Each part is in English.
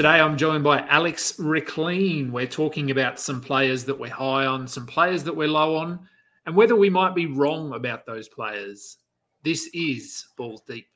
Today I'm joined by Alex Rikleen. We're talking about some players that we're high on, some players that we're low on, and whether we might be wrong about those players. This is Balls Deep.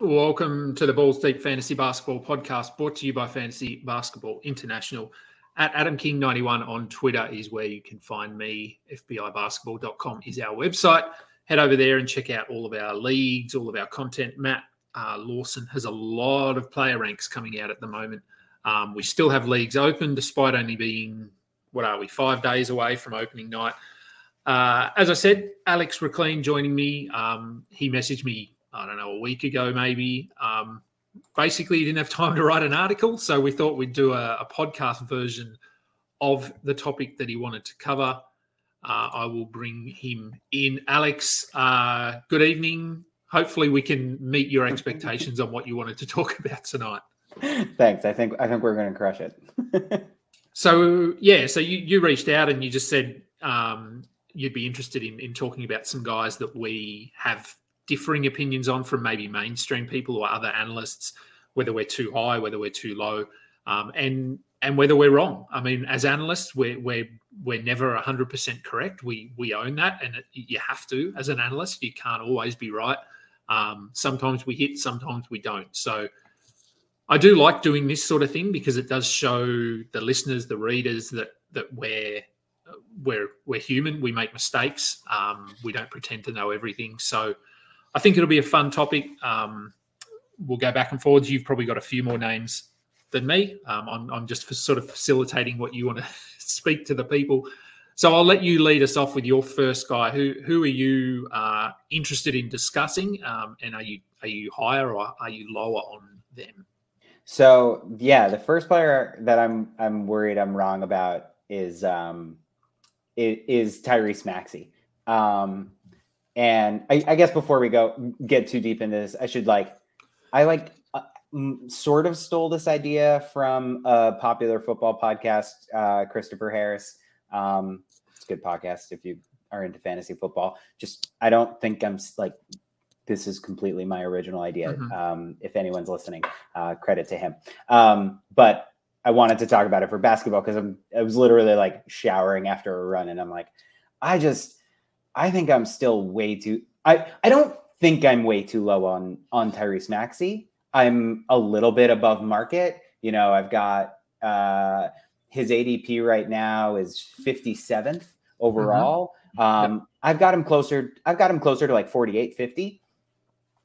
Welcome to the Balls Deep Fantasy Basketball Podcast, brought to you by Fantasy Basketball International. At Adam King 91 on Twitter is where you can find me. FBIbasketball.com is our website. Head over there and check out all of our leagues, all of our content. Matt uh, Lawson has a lot of player ranks coming out at the moment. Um, we still have leagues open despite only being, what are we, five days away from opening night. Uh, as I said, Alex Rikleen joining me. Um, he messaged me I don't know, a week ago maybe. Um, basically, he didn't have time to write an article, so we thought we'd do a, a podcast version of the topic that he wanted to cover. Uh, I will bring him in. Alex, uh, good evening. Hopefully, we can meet your expectations on what you wanted to talk about tonight. Thanks. I think I think we're going to crush it. so yeah, so you you reached out and you just said um, you'd be interested in in talking about some guys that we have differing opinions on from maybe mainstream people or other analysts, whether we're too high, whether we're too low, um, and and whether we're wrong. I mean, as analysts, we're we're we're never hundred percent correct. We we own that, and it, you have to as an analyst. You can't always be right. Um, sometimes we hit, sometimes we don't. So. I do like doing this sort of thing because it does show the listeners, the readers that that we're we're we're human. We make mistakes. Um, we don't pretend to know everything. So I think it'll be a fun topic. Um, we'll go back and forwards. You've probably got a few more names than me. Um, I'm, I'm, just sort of facilitating what you want to speak to the people. So I'll let you lead us off with your first guy. Who who are you uh, interested in discussing, um, and are you are you higher or are you lower on them? So yeah, the first player that I'm I'm worried I'm wrong about is um, is Tyrese Maxey. Um, and I, I, guess before we go get too deep into this, I should like, I like uh, sort of stole this idea from a popular football podcast, uh, Christopher Harris. Um, good podcast if you are into fantasy football. Just I don't think I'm like this is completely my original idea. Mm-hmm. Um, if anyone's listening, uh, credit to him. Um, but I wanted to talk about it for basketball because I'm I was literally like showering after a run, and I'm like, I just I think I'm still way too. I I don't think I'm way too low on on Tyrese Maxey. I'm a little bit above market. You know, I've got uh, his ADP right now is 57th overall. Mm-hmm. Um, yep. I've got him closer. I've got him closer to like 48, 50.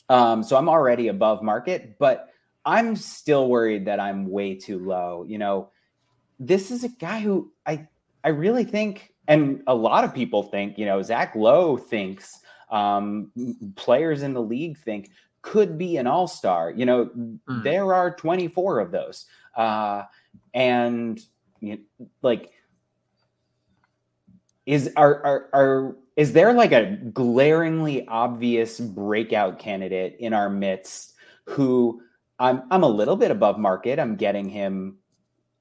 Um, so I'm already above market, but I'm still worried that I'm way too low. You know, this is a guy who I I really think and a lot of people think, you know, Zach Lowe thinks, um, players in the league think could be an all star. You know, mm. there are 24 of those. Uh, and you know, like, is are, are are is there like a glaringly obvious breakout candidate in our midst who I'm I'm a little bit above market. I'm getting him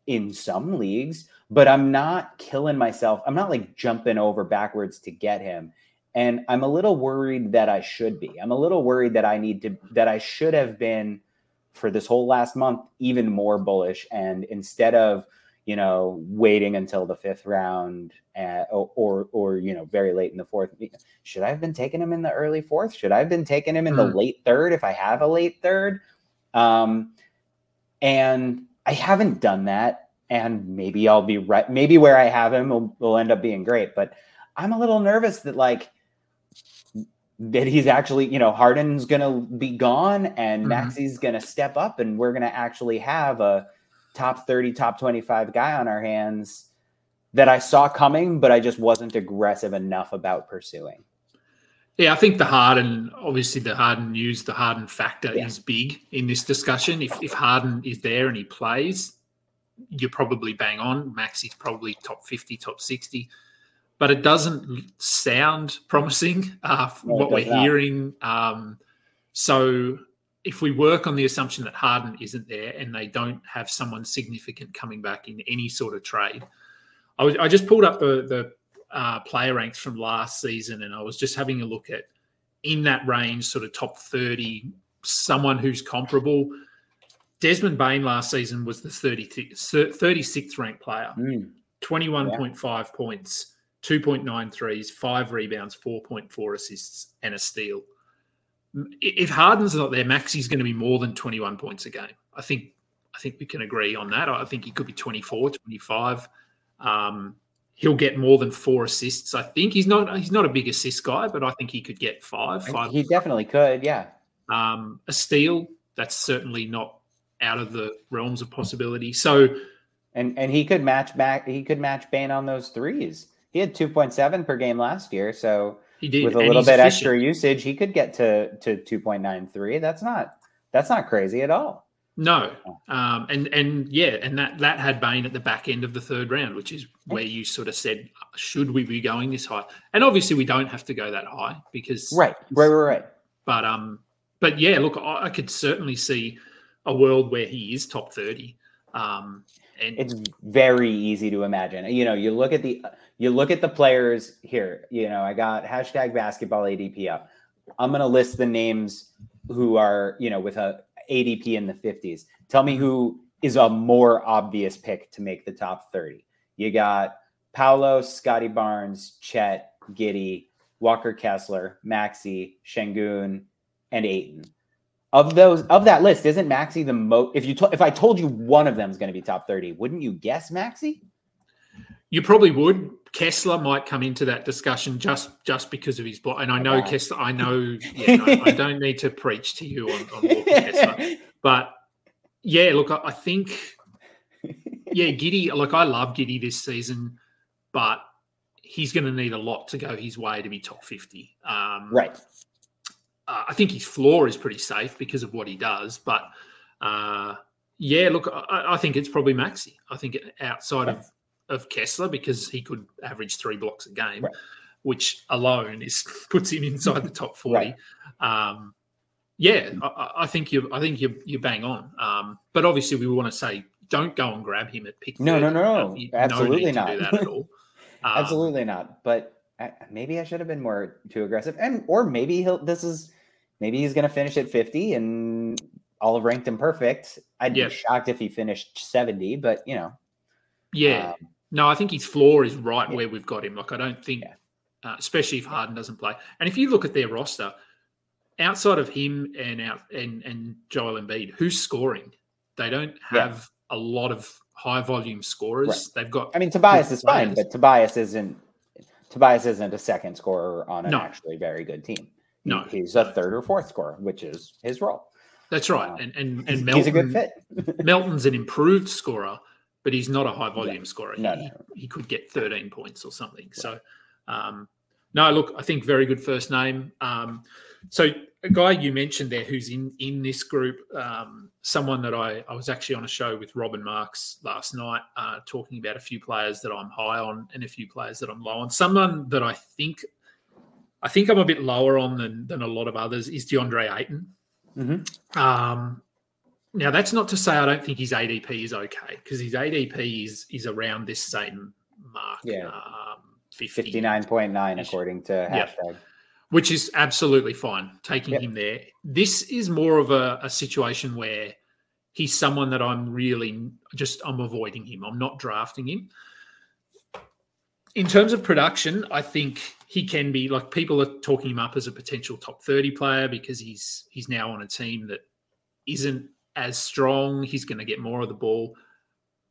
in some leagues, but I'm not killing myself. I'm not like jumping over backwards to get him. And I'm a little worried that I should be. I'm a little worried that I need to, that I should have been for this whole last month even more bullish. And instead of, you know, waiting until the fifth round at, or, or, or, you know, very late in the fourth, should I have been taking him in the early fourth? Should I have been taking him in the hmm. late third if I have a late third? Um, and I haven't done that and maybe I'll be right. Maybe where I have him will, will end up being great, but I'm a little nervous that like that he's actually, you know, Harden's gonna be gone and mm-hmm. Maxey's gonna step up, and we're gonna actually have a top 30, top 25 guy on our hands that I saw coming, but I just wasn't aggressive enough about pursuing. Yeah, I think the Harden, obviously the Harden news, the Harden factor Yeah. is big in this discussion. If if Harden is there and he plays, you're probably bang on. Maxey's probably top 50, top 60. But it doesn't sound promising uh, No, what we're not. hearing. Um, so if we work on the assumption that Harden isn't there and they don't have someone significant coming back in any sort of trade, I, was, I just pulled up the, the uh, player ranks from last season and I was just having a look at in that range, sort of top 30, someone who's comparable. Desmond Bane last season was the 30, 36th ranked player, Mm, 21.5 points, 2.9 threes, five rebounds, 4.4 assists, and a steal. If Harden's not there, Maxey's going to be more than 21 points a game. I think I think we can agree on that. I think he could be 24, 25. Um, he'll get more than four assists. I think he's not he's not a big assist guy, but I think he could get five. Five. he definitely could. Yeah. Um, a steal that's certainly not out of the realms of possibility. So And and he could match back. He could match Bane on those threes. He had two point seven per game last year. So he did with a little bit extra usage, he could get to to two point nine three. That's not that's not crazy at all. No, um, and and yeah, and that that had Bane at the back end of the third round, which is where you sort of said, should we be going this high? And obviously, we don't have to go that high because Right. Right. Right. Right. But um, but yeah, look, I, I could certainly see a world where he is top thirty. Um, and it's very easy to imagine. You know, you look at the you look at the players here. You know, I got hashtag basketball ADP up. I'm gonna list the names who are you know with a ADP in the 50s. Tell me who is a more obvious pick to make the top 30. You got Paolo, Scotty Barnes, Chet, Giddey, Walker Kessler, Maxey, Sengun, and Ayton. Of those, of that list, isn't Maxey the most? If you to, if I told you one of them is going to be top thirty, wouldn't you guess Maxey? You probably would. Kessler might come into that discussion just just because of his block. And I know Okay. Kessler. I know. Yeah, no, I don't need to preach to you on, on Walker Kessler, but yeah, look, I, I think yeah, Giddey. Like I love Giddey this season, but he's going to need a lot to go his way to be top fifty. Um, right. uh, I think his floor is pretty safe because of what he does. But uh, yeah, look, I, I think it's probably Maxey. I think outside of, of Kessler because he could average three blocks a game, Right. which alone is puts him inside the top forty. Um, yeah, I- I, think you. I think you you bang on. Um, but obviously, we want to say don't go and grab him at pick. No, no, no, Uh, no. you- Absolutely need not. At all. Um, Absolutely not. But I, maybe I should have been more too aggressive, and or maybe he'll. This is maybe he's going to finish at fifty, and all have ranked him perfect. I'd Yeah. be shocked if he finished seventy, but you know, Yeah. um, No, I think his floor is right Yeah. where we've got him. Like, I don't think, Yeah. uh, especially if Harden doesn't play. And if you look at their roster, outside of him and out and and Joel Embiid, who's scoring? They don't Yeah. have a lot of high volume scorers. They've got I mean, Tobias is fine, but Tobias isn't. Tobias isn't a second scorer on an No. actually very good team. No. he's a third or fourth scorer, which is his role. that's right. Wow. And and and he's a good fit. Melton's an improved scorer, but he's not a high volume scorer. No, he, no. he could get 13 points or something. So, um, no, look, I think very good first name. Um, so, a guy you mentioned there who's in in this group, um, someone that I, I was actually on a show with Robin Marks last night, uh, talking about a few players that I'm high on and a few players that I'm low on. Someone that I think. I think I'm a bit lower on than, than a lot of others is DeAndre Ayton. Mhm. Um, now that's not to say I don't think his ADP is okay because his ADP is is around this same mark. Yeah. um, 50, Fifty nine point nine according to Yeah. hashtag. which is absolutely fine taking Yep. him there. This is more of a, a situation where he's someone that I'm really just I'm avoiding him. I'm not drafting him. In terms of production, I think he can be like people are talking him up as a potential top 30 player because he's he's now on a team that isn't as strong. He's going to get more of the ball.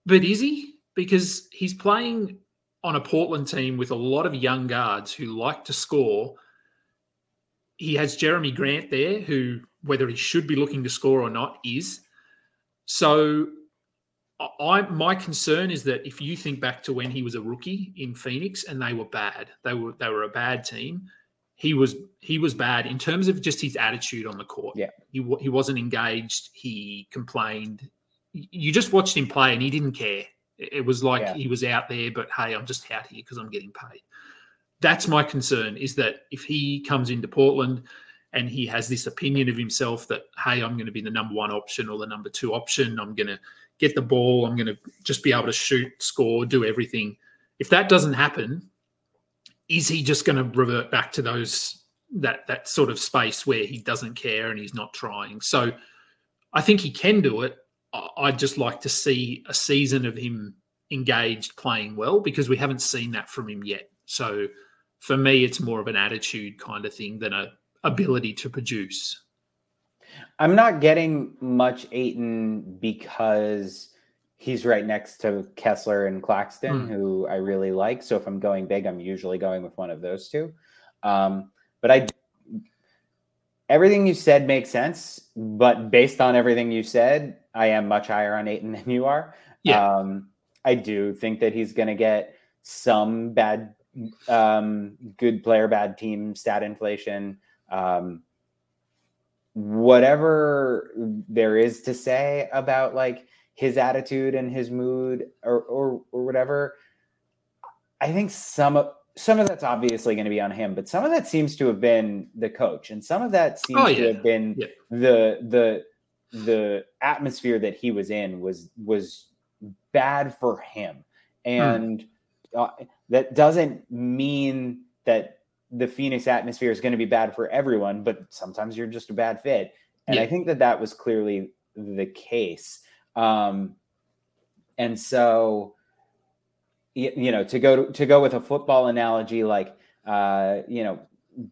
But is he? Because he's playing on a Portland team with a lot of young guards who like to score. He has Jerami Grant there, who, whether he should be looking to score or not, is. So, I my concern is that if you think back to when he was a rookie in Phoenix and they were bad, they were they were a bad team. He was he was bad in terms of just his attitude on the court. Yeah, he he wasn't engaged. He complained. You just watched him play, and he didn't care. It was like yeah. he was out there, but hey, I'm just out here because I'm getting paid. That's my concern. Is that if he comes into Portland and he has this opinion of himself that hey, I'm going to be the number one option or the number two option. I'm going to get the ball. I'm going to just be able to shoot, score, do everything. If that doesn't happen, is he just going to revert back to those that that sort of space where he doesn't care and he's not trying? So I think he can do it. I'd just like to see a season of him engaged playing well because we haven't seen that from him yet. So for me, it's more of an attitude kind of thing than a ability to produce. I'm not getting much Ayton because he's right next to Kessler and Claxton, mm. who I really like. So if I'm going big, I'm usually going with one of those two. Um, but I, everything you said makes sense. But based on everything you said, I am much higher on Ayton than you are. Yeah. Um, I do think that he's going to get some bad, um, good player, bad team stat inflation. Um, whatever there is to say about like his attitude and his mood or or, or whatever i think some of some of that's obviously going to be on him but some of that seems to have been the coach and some of that seems oh, yeah. to have been yeah. the the the atmosphere that he was in was was bad for him hmm. and hmm. uh, that doesn't mean that the phoenix atmosphere is going to be bad for everyone but sometimes you're just a bad fit and yeah. i think that that was clearly the case um, and so, you know, to go to, to go with a football analogy, like uh, you know,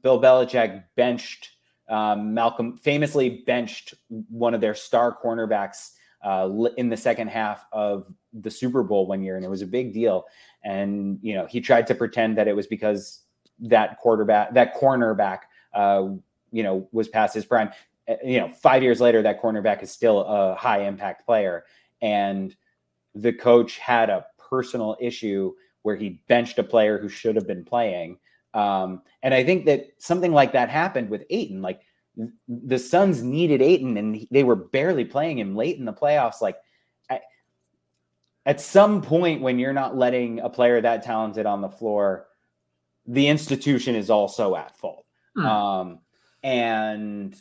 Bill Belichick benched um, Malcolm, famously benched one of their star cornerbacks uh, in the second half of the Super Bowl one year, and it was a big deal. And you know, he tried to pretend that it was because that quarterback, that cornerback, uh, you know, was past his prime. Uh, you know, five years later, that cornerback is still a high impact player. And the coach had a personal issue where he benched a player who should have been playing. Um, and I think that something like that happened with Ayton. Like the Suns needed Ayton, and they were barely playing him late in the playoffs. Like at, at some point, when you're not letting a player that talented on the floor, the institution is also at fault. Hmm. Um, and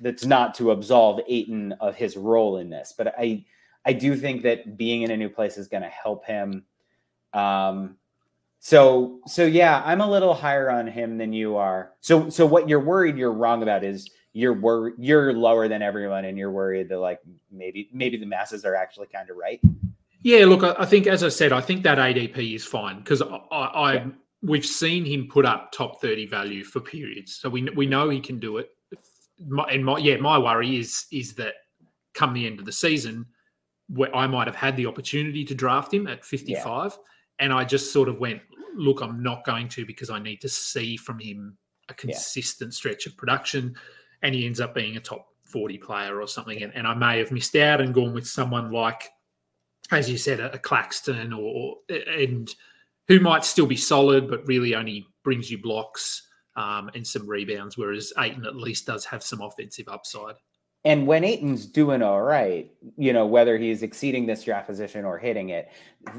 that's not to absolve Ayton of his role in this, but I I do think that being in a new place is going to help him. Um, so so yeah, I'm a little higher on him than you are. So so what you're worried you're wrong about is you're worried you're lower than everyone, and you're worried that like maybe maybe the masses are actually kind of right. Yeah, look, I think as I said, I think that ADP is fine because I, I yeah. we've seen him put up top 30 value for periods, so we we know he can do it my, and my yeah, my worry is is that come the end of the season, where I might have had the opportunity to draft him at 55, yeah. and I just sort of went, look, I'm not going to because I need to see from him a consistent yeah. stretch of production, and he ends up being a top 40 player or something, and, and I may have missed out and gone with someone like, as you said, a, a Claxton or and who might still be solid, but really only brings you blocks um, and some rebounds, whereas Ayton at least does have some offensive upside. And when Ayton's doing all right, you know, whether he's exceeding this draft position or hitting it,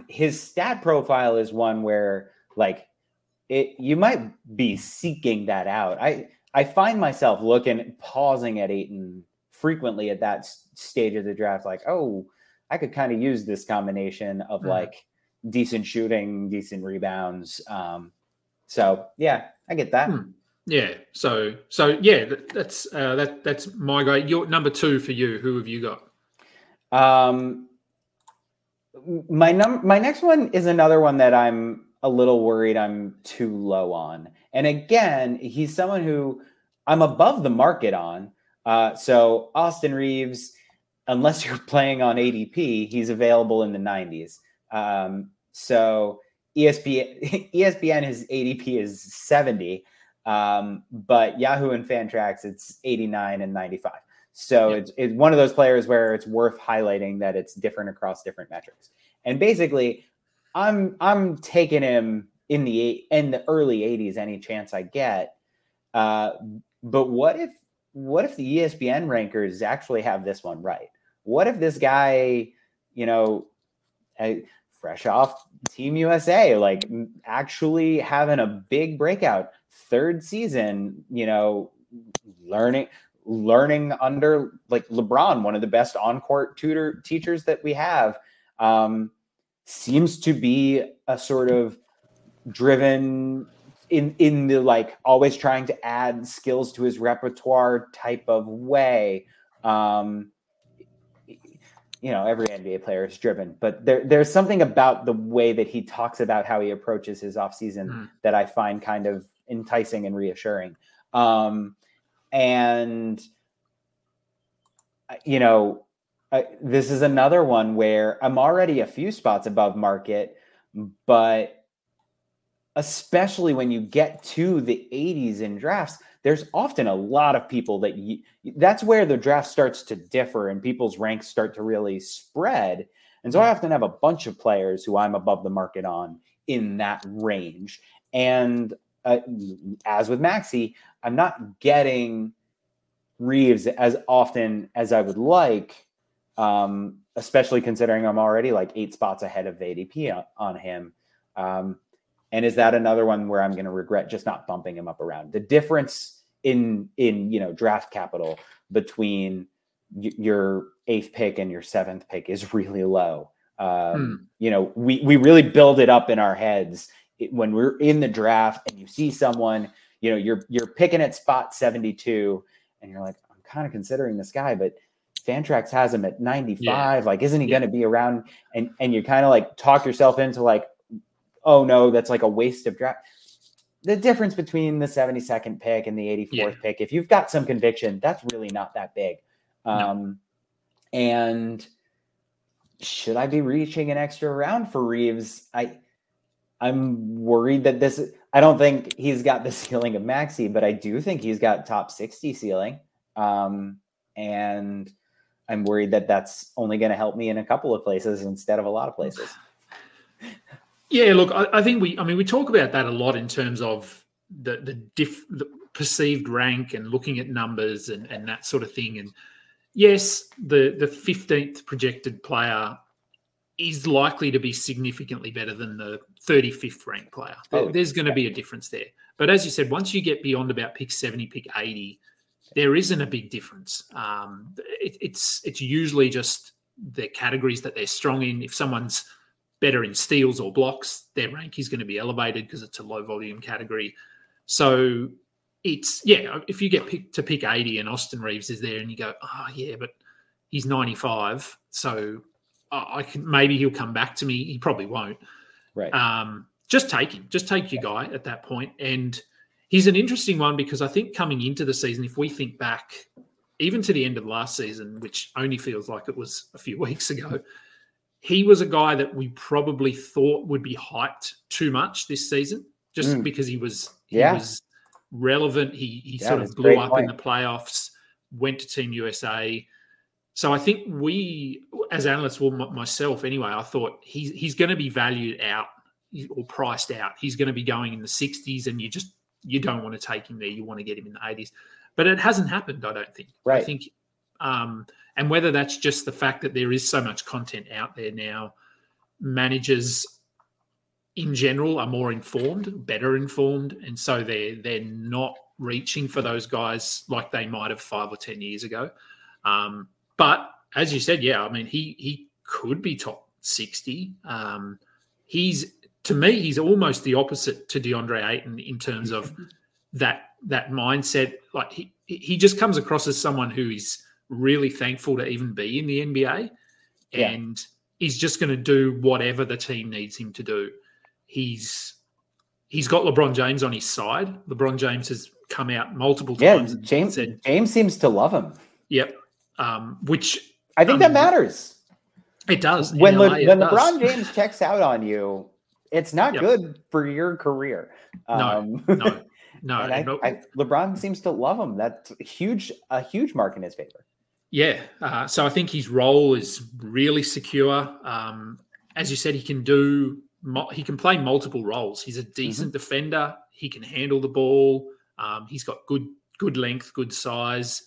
his stat profile is one where like it you might be seeking that out. I I find myself looking pausing at Ayton frequently at that stage of the draft, like, oh, I could kind of use this combination of mm. like decent shooting, decent rebounds. Um, so yeah, I get that. Hmm. Yeah. So so yeah, that, that's uh, that that's my guy. Your number two for you. Who have you got? Um, my num my next one is another one that I'm a little worried I'm too low on. And again, he's someone who I'm above the market on. Uh, so Austin Reaves, unless you're playing on ADP, he's available in the 90s. Um, so ESPN ESPN his ADP is 70, um, but Yahoo and Fantrax it's 89 and 95. So yeah. it's, it's one of those players where it's worth highlighting that it's different across different metrics. And basically, I'm I'm taking him in the in the early 80s any chance I get. Uh, but what if what if the ESPN rankers actually have this one right? What if this guy, you know, fresh off Team USA, like actually having a big breakout, third season, you know, learning learning under like LeBron, one of the best on-court tutor teachers that we have, um, seems to be a sort of driven in in the like always trying to add skills to his repertoire type of way. Um, you know, every NBA player is driven, but there there's something about the way that he talks about how he approaches his offseason mm. that I find kind of enticing and reassuring. Um, and you know, I, this is another one where I'm already a few spots above market, but especially when you get to the 80s in drafts, there's often a lot of people that you, that's where the draft starts to differ and people's ranks start to really spread. And so I often have a bunch of players who I'm above the market on in that range. And uh, as with Maxey, I'm not getting Reaves as often as I would like, um, especially considering I'm already like eight spots ahead of the ADP on, on him. Um, and is that another one where I'm going to regret just not bumping him up around? The difference in in you know draft capital between y- your eighth pick and your seventh pick is really low. Um, hmm. You know, we we really build it up in our heads when we're in the draft and you see someone, you know, you're you're picking at spot 72 and you're like, I'm kind of considering this guy, but Fantrax has him at 95. Yeah. Like, isn't he yeah. going to be around? And and you kind of like talk yourself into like, oh no, that's like a waste of draft. The difference between the 72nd pick and the 84th yeah. pick, if you've got some conviction, that's really not that big. Um, no. and should I be reaching an extra round for Reaves? I I'm worried that this I don't think he's got the ceiling of Maxey, but I do think he's got top 60 ceiling. Um, and I'm worried that that's only going to help me in a couple of places instead of a lot of places. Yeah, look, I, I, think we, I mean, we talk about that a lot in terms of the the, diff, the perceived rank and looking at numbers and, and that sort of thing. And yes, the the 15th projected player is likely to be significantly better than the 35th ranked player. Oh, There's going to be a difference there. But as you said, once you get beyond about pick 70, pick 80, there isn't a big difference. Um, it, it's it's usually just the categories that they're strong in. If someone's better in steals or blocks, their rank is going to be elevated because it's a low volume category. So it's yeah, if you get picked to pick 80 and Austin Reaves is there and you go, oh yeah, but he's 95. So I can maybe he'll come back to me. He probably won't. Right. Um, just take him. Just take your guy at that point. And he's an interesting one because I think coming into the season, if we think back even to the end of last season, which only feels like it was a few weeks ago, he was a guy that we probably thought would be hyped too much this season, just mm. because he was he yeah. was relevant. He he yeah, sort of blew up point. in the playoffs, went to Team USA. So I think we, as analysts, well, myself anyway, I thought he's he's going to be valued out or priced out. He's going to be going in the 60s, and you just you don't want to take him there. You want to get him in the 80s, but it hasn't happened. I don't think. Right. I think, um, and whether that's just the fact that there is so much content out there now, managers in general are more informed, better informed, and so they're they're not reaching for those guys like they might have five or ten years ago. Um, but as you said, yeah, I mean, he he could be top sixty. Um, he's to me, he's almost the opposite to DeAndre Ayton in terms of that that mindset. Like he he just comes across as someone who is really thankful to even be in the NBA, yeah. and he's just going to do whatever the team needs him to do. He's he's got LeBron James on his side. LeBron James has come out multiple times. Yeah, James said, James seems to love him. Yep, um, which I think um, that matters. It does. When LA, Le- when does. LeBron James checks out on you, it's not yep. good for your career. Um, no, no, no. I, I, LeBron seems to love him. That's huge, a huge mark in his favor. Yeah. Uh, so I think his role is really secure. Um, as you said, he can do. He can play multiple roles. He's a decent mm-hmm. defender. He can handle the ball. Um, he's got good good length, good size,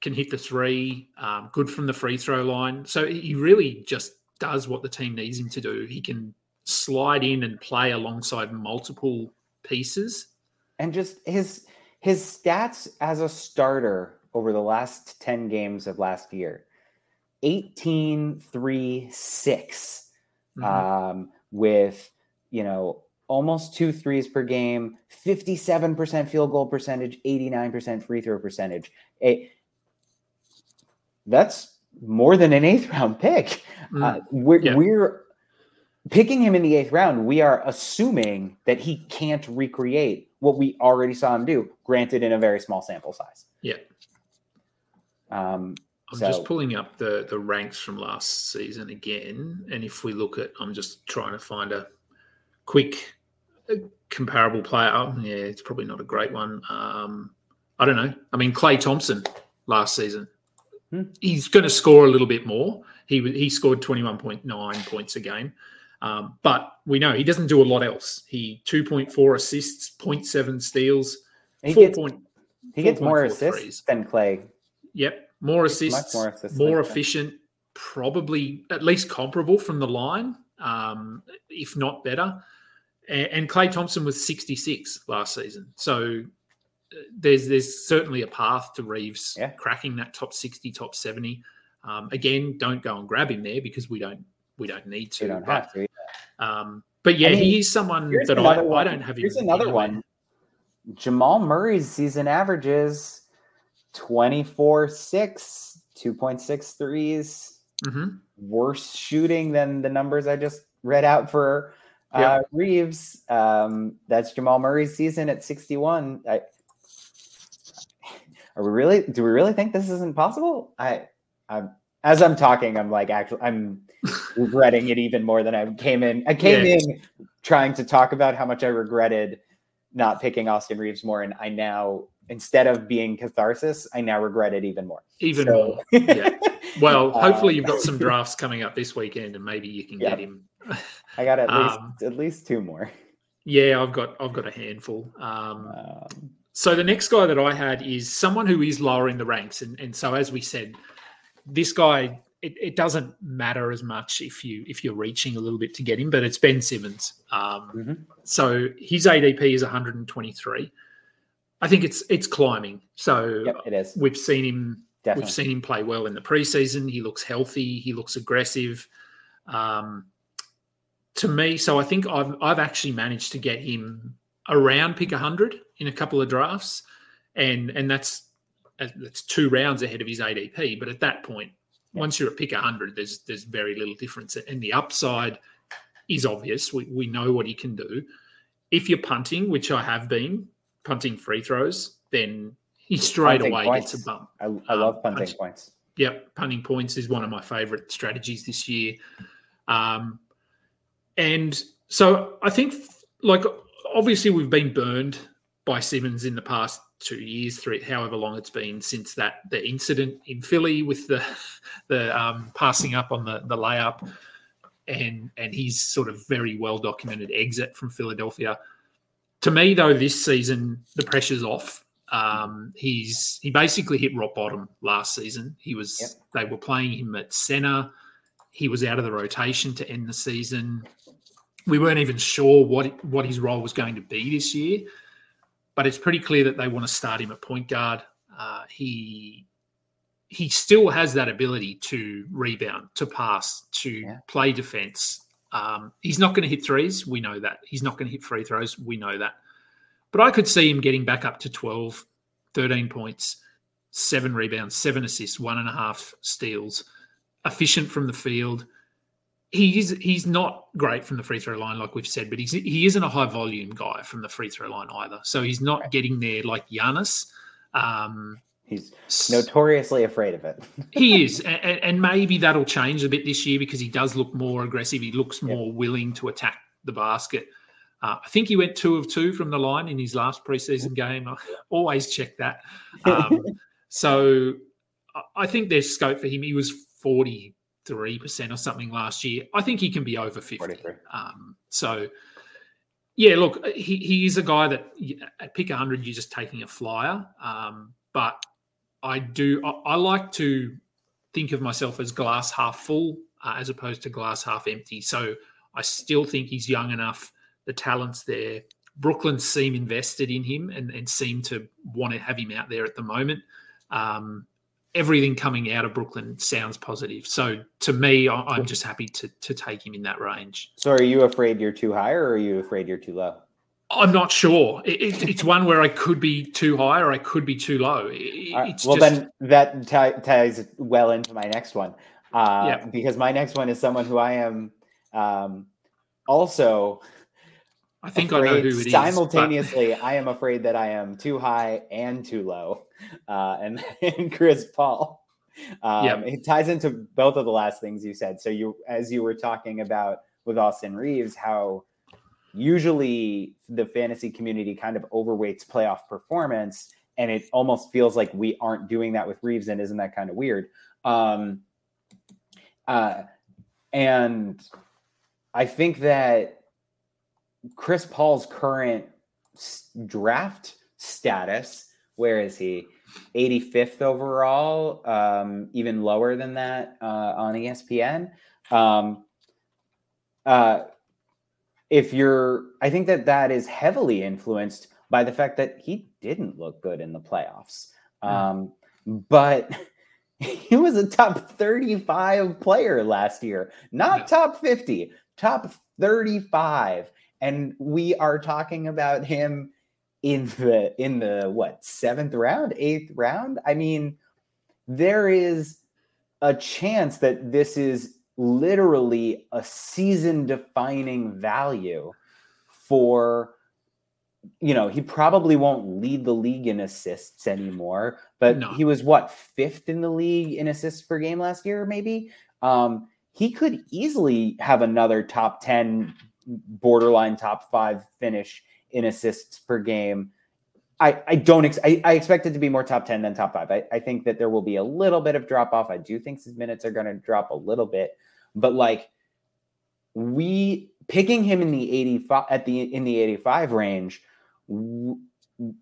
can hit the three, um, good from the free throw line. So he really just does what the team needs him to do. He can slide in and play alongside multiple pieces. And just his his stats as a starter over the last 10 games of last year 18 3 6 mm-hmm. um, with you know almost two threes per game 57% field goal percentage 89% free throw percentage it, that's more than an eighth round pick mm. uh, we're, yeah. we're picking him in the eighth round we are assuming that he can't recreate what we already saw him do granted in a very small sample size yeah um, I'm so, just pulling up the the ranks from last season again, and if we look at, I'm just trying to find a quick a comparable player. Oh, yeah, it's probably not a great one. Um, I don't know. I mean, Klay Thompson last season, hmm. he's going to score a little bit more. He he scored 21.9 points a game. Um, but we know he doesn't do a lot else. He 2.4 assists, 0.7 steals, he 4. Gets, point, he gets more assists threes. than Klay Yep, more assists, more, assists more efficient, probably at least comparable from the line, um, if not better. And, and Klay Thompson was 66 last season, so uh, there's there's certainly a path to Reaves yeah. cracking that top 60, top 70. Um, again, don't go and grab him there because we don't we don't need to. We don't but, have to. Um, but yeah, I mean, he is someone that I, I, don't have. Here's another one. Jamal Murray's season averages 24 6, 2.6 threes. Mm-hmm. Worse shooting than the numbers I just read out for uh, yep. Reaves. Um, that's Jamal Murray's season at 61. I, are we really? Do we really think this isn't possible? I, I'm as I'm talking, I'm like actually I'm regretting it even more than I came in. I came yeah. in trying to talk about how much I regretted not picking Austin Reaves more, and I now instead of being catharsis, I now regret it even more. Even so. more. Yeah. Well, hopefully you've got some drafts coming up this weekend, and maybe you can get him. I got at least um, at least two more. Yeah, I've got I've got a handful. Um, um, so the next guy that I had is someone who is lower in the ranks, and and so as we said, this guy it, it doesn't matter as much if you if you're reaching a little bit to get him, but it's Ben Simmons. Um, mm-hmm. So his ADP is 123. I think it's it's climbing. So yep, it is. We've seen him. Definitely. We've seen him play well in the preseason. He looks healthy. He looks aggressive. Um, to me, so I think I've I've actually managed to get him around pick 100 in a couple of drafts, and and that's that's two rounds ahead of his ADP. But at that point, once you're at pick 100, there's there's very little difference, and the upside is obvious. We we know what he can do. If you're punting, which I have been, punting free throws, then he straight punting away points. gets a bump. I, I love um, punting points. Yep, punting points is one of my favorite strategies this year. Um, and so I think, like, obviously we've been burned by Simmons in the past two years, three, however long it's been since that the incident in Philly with the the um, passing up on the the layup, and and his sort of very well documented exit from Philadelphia to me, though, this season the pressure's off. Um, he's he basically hit rock bottom last season. He was yep. they were playing him at center. He was out of the rotation to end the season. We weren't even sure what what his role was going to be this year, but it's pretty clear that they want to start him at point guard. Uh, he he still has that ability to rebound, to pass, to yeah. play defense. Um, he's not going to hit threes. We know that. He's not going to hit free throws. We know that. But I could see him getting back up to 12, 13 points, seven rebounds, seven assists, one and a half steals, efficient from the field. He's he's not great from the free throw line, like we've said, but he's he isn't a high volume guy from the free throw line either. So he's not getting there like Giannis. Um, He's notoriously afraid of it. he is, and, and, maybe that'll change a bit this year because he does look more aggressive. He looks more willing to attack the basket. Uh, I think he went two of two from the line in his last preseason game. I always check that. Um, so I think there's scope for him. He was 43% or something last year. I think he can be over 50. Um, so Yeah, look, he, he is a guy that at pick 100, you're just taking a flyer. Um, but I do, I, I, like to think of myself as glass half full uh, as opposed to glass half empty. So I still think he's young enough, the talent's there. Brooklyn seem invested in him and, and seem to want to have him out there at the moment. Um, everything coming out of Brooklyn sounds positive. So to me, I'm just happy to to take him in that range. So are you afraid you're too high, or are you afraid you're too low? I'm not sure. It, it, it's one where I could be too high or I could be too low. It, right. well, just... then that t- ties well into my next one. Uh, yeah. Because my next one is someone who I am um, also I think I know who it simultaneously, but... I am afraid that I am too high and too low, uh, and, and Chris Paul. Um, yep. It ties into both of the last things you said. So you, as you were talking about with Austin Reaves, how usually the fantasy community kind of overweights playoff performance, and it almost feels like we aren't doing that with Reaves and isn't that kind of weird? Um, uh, and I think that Chris Paul's current draft status, where is he? 85th overall, um, even lower than that uh, on ESPN. Um, uh, if you're, I think that that is heavily influenced by the fact that he didn't look good in the playoffs. Hmm. Um, but he was a top 35 player last year, not top 50, top 35 and we are talking about him in the in the what seventh round, eighth round. I mean, there is a chance that this is literally a season defining value for you know, he probably won't lead the league in assists anymore, but no. he was what fifth in the league in assists per game last year, maybe. Um, he could easily have another top 10 borderline top five finish in assists per game. I, I don't ex- I, I expect it to be more top 10 than top five. I, I think that there will be a little bit of drop off. I do think his minutes are going to drop a little bit, but like we picking him in the 85 at the in the 85 range, w-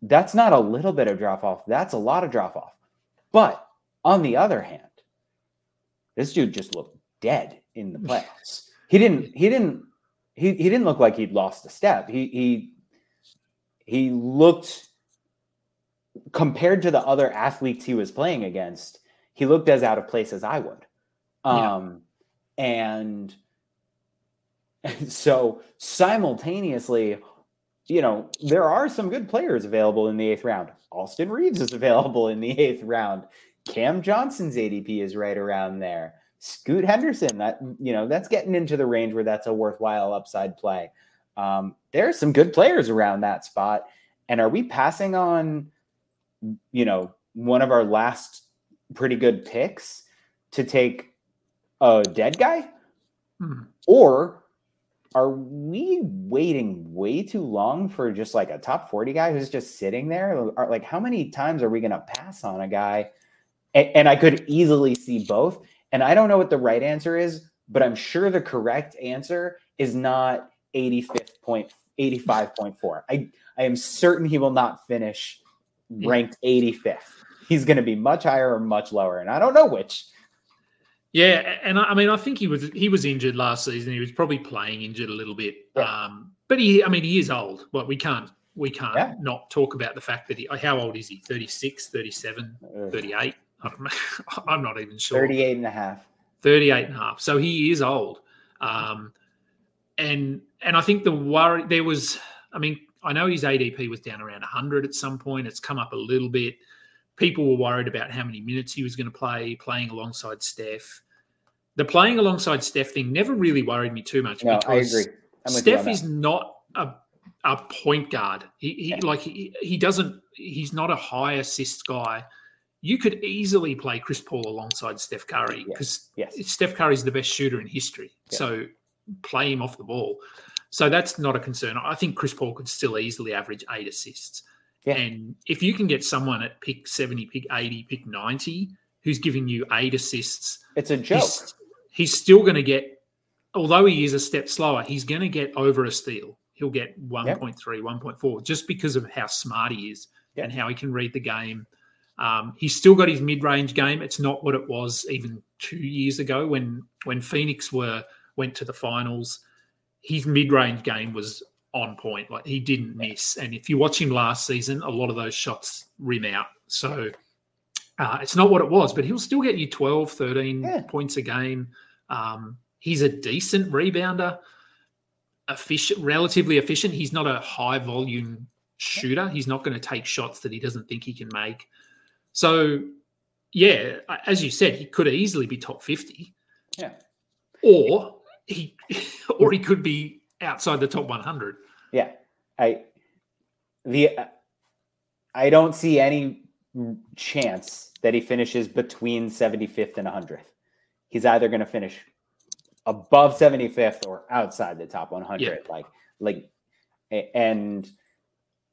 that's not a little bit of drop off. That's a lot of drop off. But on the other hand, this dude just looked dead in the playoffs. He didn't he didn't he he didn't look like he'd lost a step. He he he looked compared to the other athletes he was playing against, he looked as out of place as I would. Um yeah. and, and so simultaneously, you know, there are some good players available in the eighth round. Austin Reaves is available in the eighth round. Cam Johnson's ADP is right around there. Scoot Henderson, that you know, that's getting into the range where that's a worthwhile upside play. Um, there are some good players around that spot. And are we passing on, you know, one of our last pretty good picks to take a dead guy? Hmm. Or are we waiting way too long for just like a top 40 guy who's just sitting there? Are, like, how many times are we going to pass on a guy? And, and I could easily see both. And I don't know what the right answer is, but I'm sure the correct answer is not 85th point 85.4. I I am certain he will not finish ranked 85th. He's going to be much higher or much lower, and I don't know which. Yeah, and I mean, I think he was he was injured last season. He was probably playing injured a little bit. Yeah. Um, but he, I mean, he is old. Well, we can't we can't yeah. not talk about the fact that he. How old is he? 36, 37, 38. I'm not even sure. 38 and a half. 38 and a half. So he is old. Um, and and I think the worry there was, I mean, I know his ADP was down around 100 at some point. It's come up a little bit. People were worried about how many minutes he was going to play playing alongside Steph. The playing alongside Steph thing never really worried me too much no, because I agree. Steph is not a a point guard. He, he yeah. like he, he doesn't he's not a high assist guy you could easily play Chris Paul alongside Steph Curry because yes. yes. Steph Curry is the best shooter in history. So play him off the ball. So that's not a concern. I think Chris Paul could still easily average eight assists. Yeah. And if you can get someone at pick 70, pick 80, pick 90 who's giving you eight assists, it's a joke. He's, he's still going to get, although he is a step slower, he's going to get over a steal. he'll get 1.3, 1.4 just because of how smart he is Yep. and how he can read the game. Um, he's still got his mid-range game. It's not what it was even two years ago when when Phoenix were went to the finals. His mid-range game was on point. Like he didn't miss. And if you watch him last season, a lot of those shots rim out. So uh, it's not what it was, but he'll still get you 12, 13 Yeah. points a game. Um, he's a decent rebounder, efficient, relatively efficient. He's not a high volume shooter. He's not going to take shots that he doesn't think he can make. So, yeah, as you said, he could easily be top 50 Yeah. or he or he could be outside the top 100. Yeah, I the I don't see any chance that he finishes between 75th and 100th. He's either going to finish above 75th or outside the top 100. Yeah. Like like and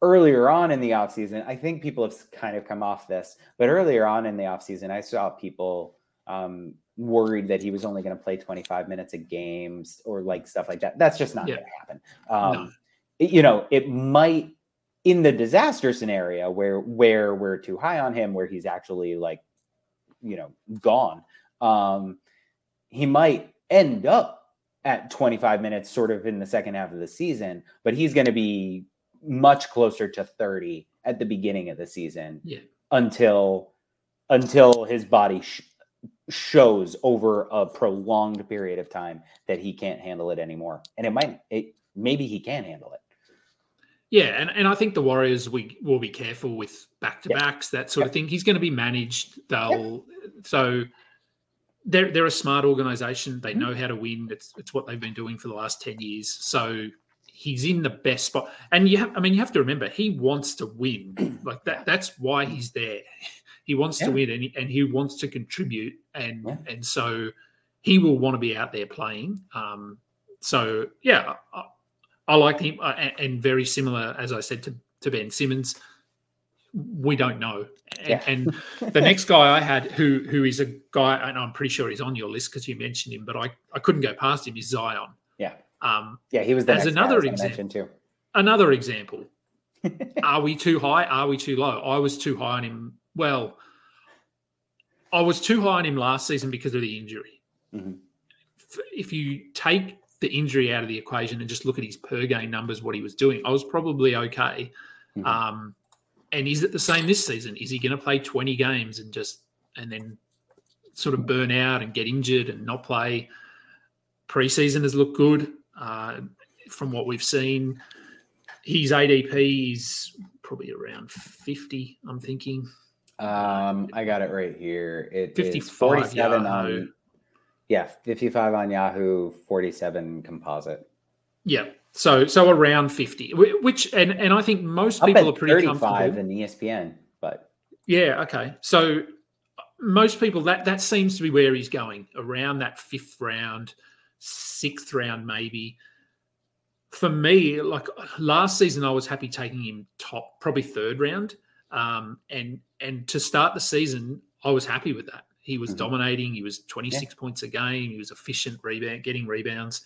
earlier on in the offseason, I think people have kind of come off this, but earlier on in the offseason, I saw people um, worried that he was only going to play 25 minutes of games or like stuff like that. That's just not Yeah. going to happen. Um, No. it- you know, it might in the disaster scenario where where we're too high on him, where he's actually like, you know, gone. Um, he might end up at 25 minutes, sort of in the second half of the season, but he's going to be much closer to 30 at the beginning of the season Yeah. until until his body sh- shows over a prolonged period of time that he can't handle it anymore and it might it maybe he can handle it Yeah, and, and I think the Warriors we will be careful with back to backs, that sort of thing. He's going to be managed. They'll so they're they're a smart organization. They Mhm. know how to win. It's it's what they've been doing for the last ten years. So he's in the best spot. And you have I mean you have to remember he wants to win. Like that that's why he's there. He wants Yeah. to win and he, and he wants to contribute and Yeah. and so he will want to be out there playing. Um, so yeah, I, I like him, uh, and, and very similar, as I said to, to Ben Simmons. We don't know, and, Yeah. and the next guy I had, who who is a guy, and I'm pretty sure he's on your list because you mentioned him, but I, I couldn't go past him. Is Zion? yeah Um, yeah he was the As guy another was gonna example- too another example. Are we too high? Are we too low? I was too high on him. Well, I was too high on him last season because of the injury. Mhm. If you take the injury out of the equation and just look at his per game numbers, what he was doing, I was probably okay. Mhm. Um, and is it the same this season? Is he going to play 20 games and just and then sort of burn out and get injured and not play? Preseason has looked good uh, from what we've seen. His ADP is probably around 50, I'm thinking. Um i got it right here it is 55 47 Yahoo. on yeah 55 on yahoo 47 composite Yeah. So so around 50, which and and I think most up people are pretty 35 comfortable. in espn but Yeah, okay. So most people that that seems to be where he's going, around that fifth round, sixth round maybe. For me, like last season, I was happy taking him top, probably third round. Um, and and to start the season, I was happy with that. He was Mhm. dominating. He was 26 points a game. He was efficient rebound, getting rebounds.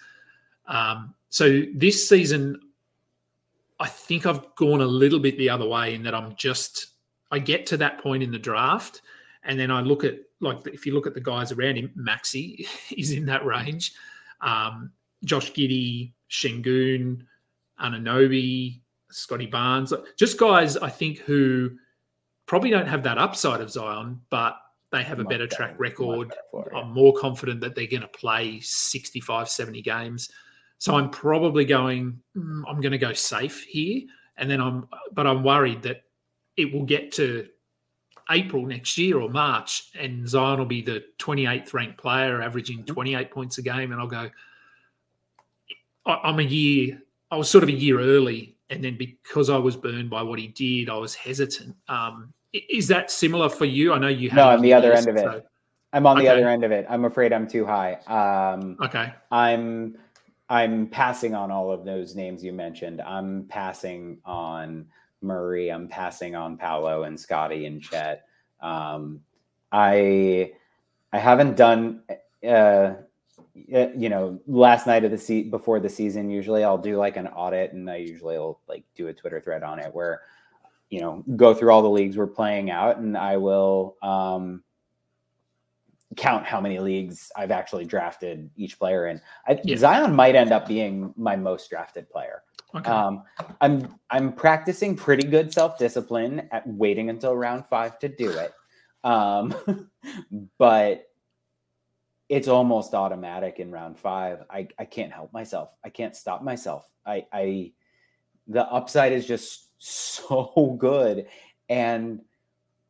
Um, so this season, I think I've gone a little bit the other way in that I'm just I get to that point in the draft, and then I look at like if you look at the guys around him, Maxey is in that range. Um, Josh Giddey, Sengun, Anunoby, Scotty Barnes, just guys I think who probably don't have that upside of Zion, but they have a better track record. better yeah. I'm more confident that they're going to play 65, 70 games. So I'm probably going, mm, I'm going to go safe here. And then I'm, but I'm worried that it will get to April next year or March and Zion will be the 28th ranked player, averaging 28 points a game. And I'll go, I'm a year, I was sort of a year early. And then because I was burned by what he did, I was hesitant. Um, is that similar for you? I know you have No, I'm on the other list, end of it. so- i'm on the Okay. other end of it i'm afraid i'm too high um okay. I'm I'm passing on all of those names you mentioned. I'm passing on Murray. I'm passing on Paolo and Scotty and Chet. Um, I I haven't done uh, you know, last night of the se- before the season, usually I'll do like an audit, and I usually will like do a Twitter thread on it where, you know, go through all the leagues we're playing out, and I will um, count how many leagues I've actually drafted each player in. I, yeah. Zion might end up being my most drafted player. Okay. Um, I'm I'm practicing pretty good self discipline at waiting until round five to do it, um, but it's almost automatic in round five. I, I can't help myself. I can't stop myself. I I the upside is just so good, and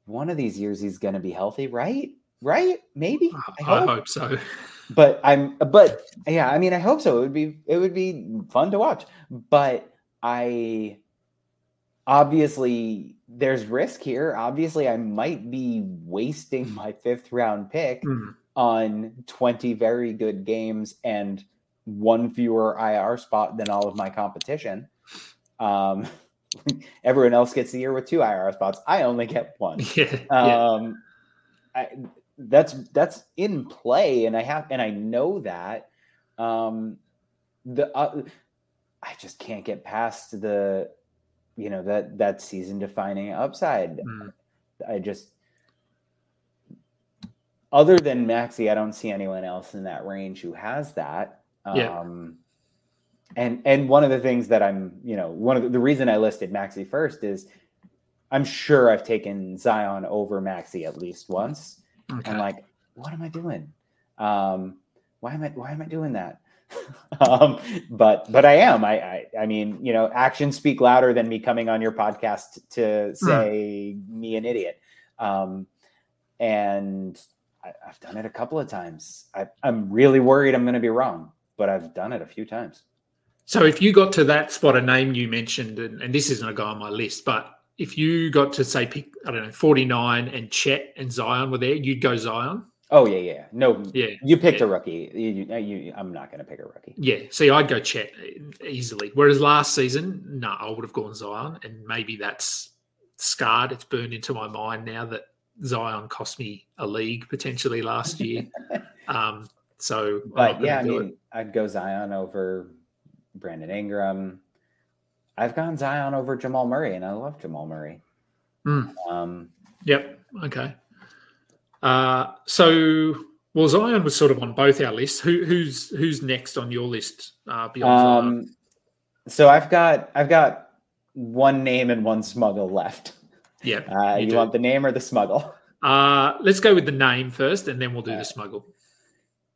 one of these years he's going to be healthy, right? right? Maybe. I hope. I hope, so. But I'm but yeah, I mean I hope so. It would be it would be fun to watch. But I obviously there's risk here. Obviously, I might be wasting my fifth round pick mm. On 20 very good games and one fewer IR spot than all of my competition. Um, everyone else gets the year with two IR spots. I only get one. Yeah, um, I, that's that's in play, and I have and I know that. Um, the uh, I just can't get past the, you know that that season defining upside. Mm. I just other than Maxey, I don't see anyone else in that range who has that. Yeah. Um, and and one of the things that I'm, you know, one of the, the reason I listed Maxey first is I'm sure I've taken Zion over Maxey at least once. Okay. I'm like, what am I doing? Um, why am I why am I doing that? um, but but I am. I, I, I mean, you know, actions speak louder than me coming on your podcast to hmm. say mm. me an idiot. Um, and I, have done it a couple of times. I, I'm really worried I'm going to be wrong, but I've done it a few times. So if you got to that spot, a name you mentioned, and, and this isn't a guy on my list, but if you got to say pick, I don't know, 49 and Chet and Zion were there, you'd go Zion. Oh yeah, yeah. No, yeah. You picked yeah. a rookie. You, you, I'm not going to pick a rookie. Yeah. See, I'd go Chet uh, easily. Whereas last season, no, nah, I would have gone Zion, and maybe that's scarred. It's burned into my mind now that Zion cost me a league potentially last year. um, so, but yeah, I mean, it. I'd go Zion over Brandon Ingram. I've gone Zion over Jamal Murray, and I love Jamal Murray. Mm. Um, yep. Okay. Uh, so, well, Zion was sort of on both our lists. Who, who's who's next on your list uh, beyond um, Zion? So I've got I've got one name and one smuggle left. Yeah. Uh, you, you want the name or the smuggle? Uh, let's go with the name first, and then we'll do the smuggle.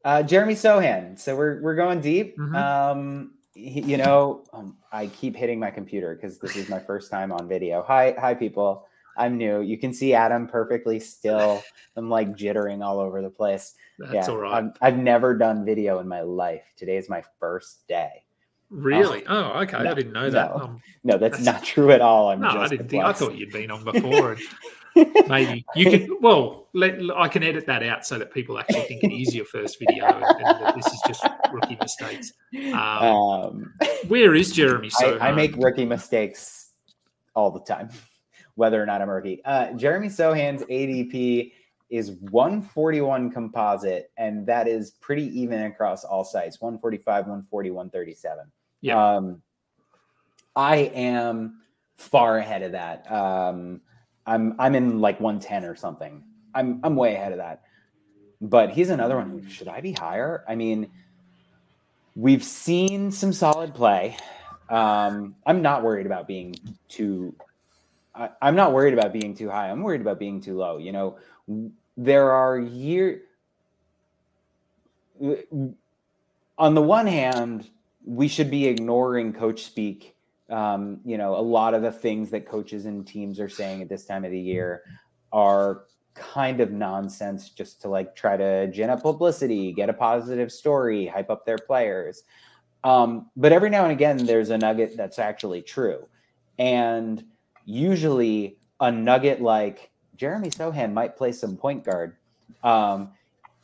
Uh, Jeremy Sochan. So we're we're going deep. Mm-hmm. Um, you know, um, I keep hitting my computer because this is my first time on video. Hi, hi, people. I'm new. You can see Adam perfectly still. I'm like jittering all over the place. That's yeah, all right. i have never done video in my life. Today is my first day. Really? Um, oh, okay. No, I didn't know that. No, um, no that's, that's, not true at all. I'm no, I didn't think. I thought you'd been on before. maybe you can. Well, let, I can edit that out so that people actually think it is your first video, and, and this is just rookie mistakes. Um, um, where is Jeremy? So I, I, make rookie mistakes all the time, whether or not I'm rookie. Uh, Jeremy Sochan's ADP is 141 composite, and that is pretty even across all sites 145, 140, 137. Yeah. Um, I am far ahead of that. Um, I'm I'm in like 110 or something. I'm I'm way ahead of that. But he's another one. Should I be higher? I mean, we've seen some solid play. Um, I'm not worried about being too. I, I'm not worried about being too high. I'm worried about being too low. You know, there are year. On the one hand, we should be ignoring coach speak um, you know, a lot of the things that coaches and teams are saying at this time of the year are kind of nonsense just to like try to gin up publicity, get a positive story, hype up their players. Um, but every now and again, there's a nugget that's actually true. And usually, a nugget like Jeremy Sochan might play some point guard um,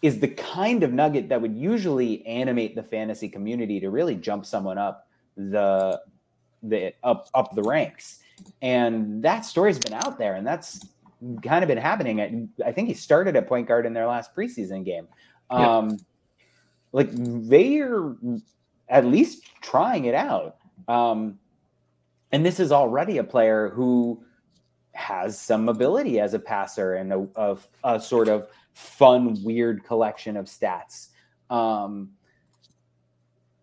is the kind of nugget that would usually animate the fantasy community to really jump someone up the the up up the ranks. And that story's been out there, and that's kind of been happening. At, I think he started at point guard in their last preseason game. Um, like they're at least trying it out. Um, and this is already a player who has some ability as a passer and a, a, a sort of fun, weird collection of stats. Um,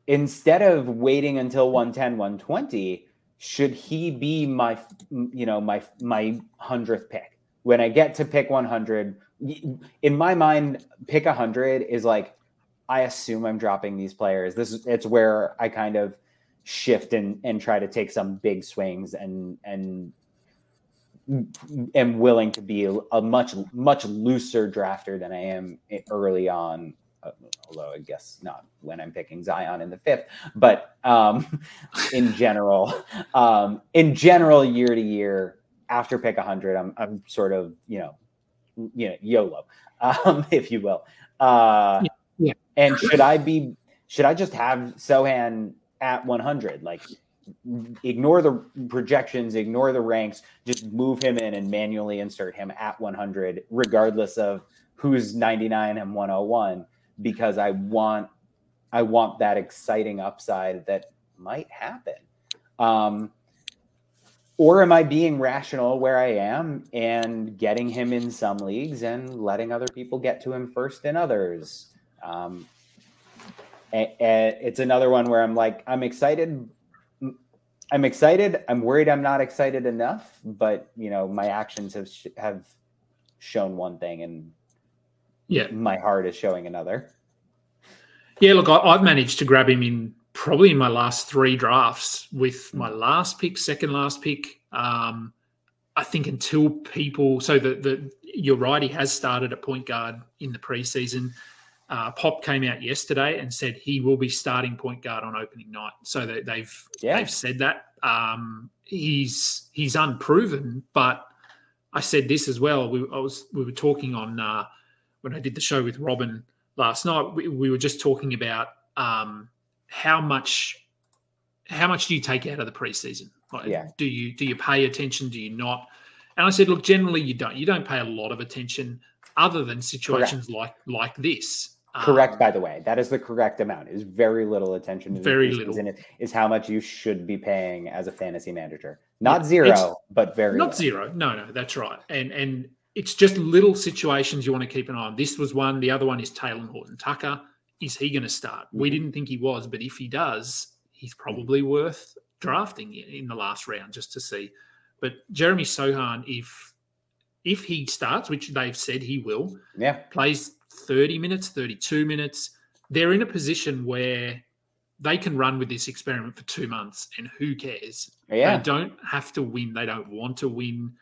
instead of waiting until 110, 120, should he be my, you know, my my hundredth pick? When I get to pick 100, in my mind, pick 100 is like I assume I'm dropping these players. This is it's where I kind of shift and and try to take some big swings and and am willing to be a, a much much looser drafter than I am early on. Uh, although I guess not when I'm picking Zion in the fifth, but um, in general, um, in general, year to year, after pick 100, I'm I'm sort of you know, you know, YOLO, um, if you will. Uh, yeah. And should I be? Should I just have Sochan at 100? Like ignore the projections, ignore the ranks, just move him in and manually insert him at 100, regardless of who's 99 and 101, because I want I want that exciting upside that might happen. Um, or am I being rational where I am and getting him in some leagues and letting other people get to him first in others? Um, it's another one where I'm like, I'm excited, I'm excited. I'm worried I'm not excited enough, but you know, my actions have sh- have shown one thing, and yeah, my heart is showing another. Yeah, look, I, have managed to grab him in probably in my last three drafts with my last pick, second last pick. Um, I think until people, so the the you're right, he has started at point guard in the preseason. Uh, Pop came out yesterday and said he will be starting point guard on opening night. So they, they've yeah. they've said that um, he's he's unproven. But I said this as well. We I was we were talking on uh, when I did the show with Robin last night. We, we were just talking about um, how much how much do you take out of the preseason? Like, yeah. Do you do you pay attention? Do you not? And I said, look, generally you don't. You don't pay a lot of attention, other than situations Correct. like like this. Correct, um, by the way. That is the correct amount. Is very little attention. To very little. It is how much you should be paying as a fantasy manager. Not yeah, zero, but very not zero. No, no, that's right. And and it's just little situations you want to keep an eye on. This was one. The other one is Talen Horton Tucker. Is he going to start? Mm-hmm. We didn't think he was, but if he does, he's probably worth drafting in the last round just to see. But Jeremy Sochan, if if he starts, which they've said he will, yeah, plays 30 minutes, 32 minutes, they're in a position where they can run with this experiment for two months and who cares? Yeah. They don't have to win. They don't want to win.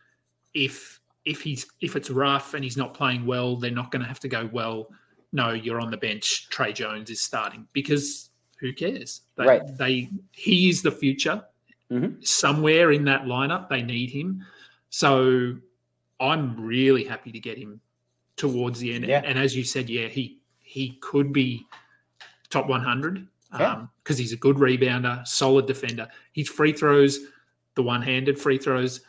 If if he's if it's rough and he's not playing well, they're not going to have to go, well, no, you're on the bench. Tre Jones is starting because who cares? They, right. They he is the future. Mm-hmm. Somewhere in that lineup, they need him. So I'm really happy to get him towards the end. Yeah. And as you said, yeah, he he could be top 100 because yeah. um, he's a good rebounder, solid defender. His free throws, the one-handed free throws,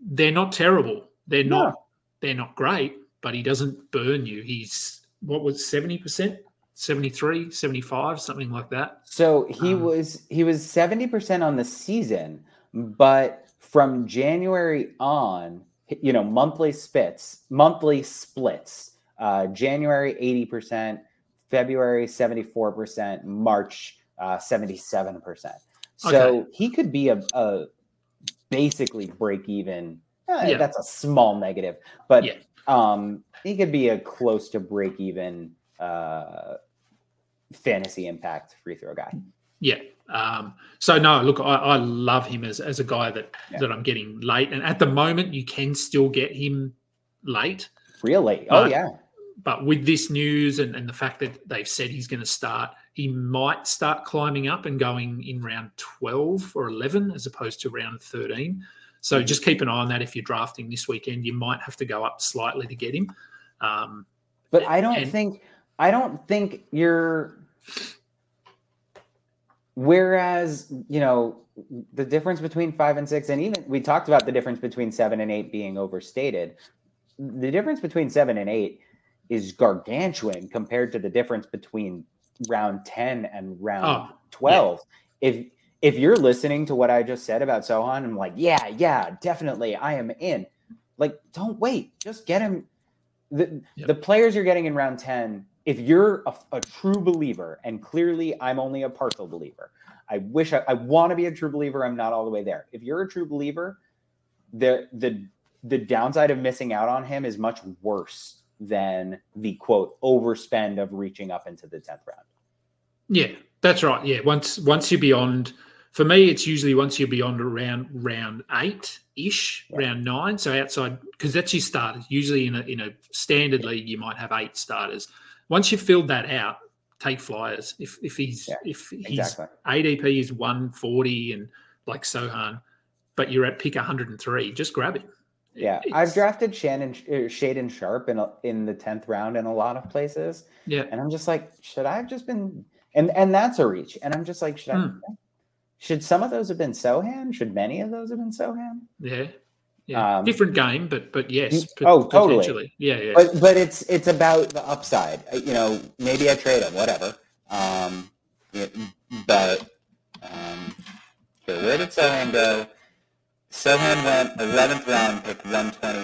they're not terrible. They're no. not they're not great, but he doesn't burn you. He's what was 70%? 73, 75, something like that. So he um, was he was 70% on the season, but from January on, you know, monthly splits, monthly splits. Uh, January 80%, February 74%, March uh, 77%. So okay. he could be a, a basically break even. Uh, yeah. That's a small negative, but yeah. um, he could be a close to break even uh, fantasy impact free throw guy. Yeah. Um, so no, look, I, I, love him as, as a guy that yeah. that I'm getting late, and at the moment you can still get him late, Really? Oh, but, oh yeah. But with this news and, and the fact that they've said he's going to start, he might start climbing up and going in round 12 or 11 as opposed to round 13. So mm-hmm. just keep an eye on that if you're drafting this weekend. You might have to go up slightly to get him. Um, but I don't and, think I don't think you're Whereas, you know, the difference between five and six, and even we talked about the difference between seven and eight being overstated. The difference between seven and eight is gargantuan compared to the difference between round 10 and round oh, 12. Yeah. If if you're listening to what I just said about Sochan I'm like, yeah, yeah, definitely, I am in. Like, don't wait, just get him. The yep. the players you're getting in round 10, if you're a, a, true believer, and clearly I'm only a partial believer. I wish I, I want to be a true believer. I'm not all the way there. If you're a true believer, the the the downside of missing out on him is much worse than the quote overspend of reaching up into the 10th round. Yeah, that's right. Yeah, once once you're beyond for me, it's usually once you're beyond around round eight ish, yeah. round nine. So outside, because that's your starters. Usually in a in a standard league, you might have eight starters. Once you've filled that out, take flyers. If if he's yeah, if his exactly. ADP is 140 and like Sochan, but you're at pick 103, just grab him. Yeah, it's, I've drafted Shannon uh, Shaedon Sharpe in a, in the tenth round in a lot of places. Yeah, and I'm just like, should I have just been? And and that's a reach. And I'm just like, should hmm. I? Should some of those have been Sochan? Should many of those have been Sochan? Yeah. Yeah. Um, Different game, but but yes. oh, totally. Yeah, yeah. But but it's it's about the upside. You know, maybe I trade him, whatever. Um, it, but um, okay, where did Sochan go? Sochan went 11th round, pick 125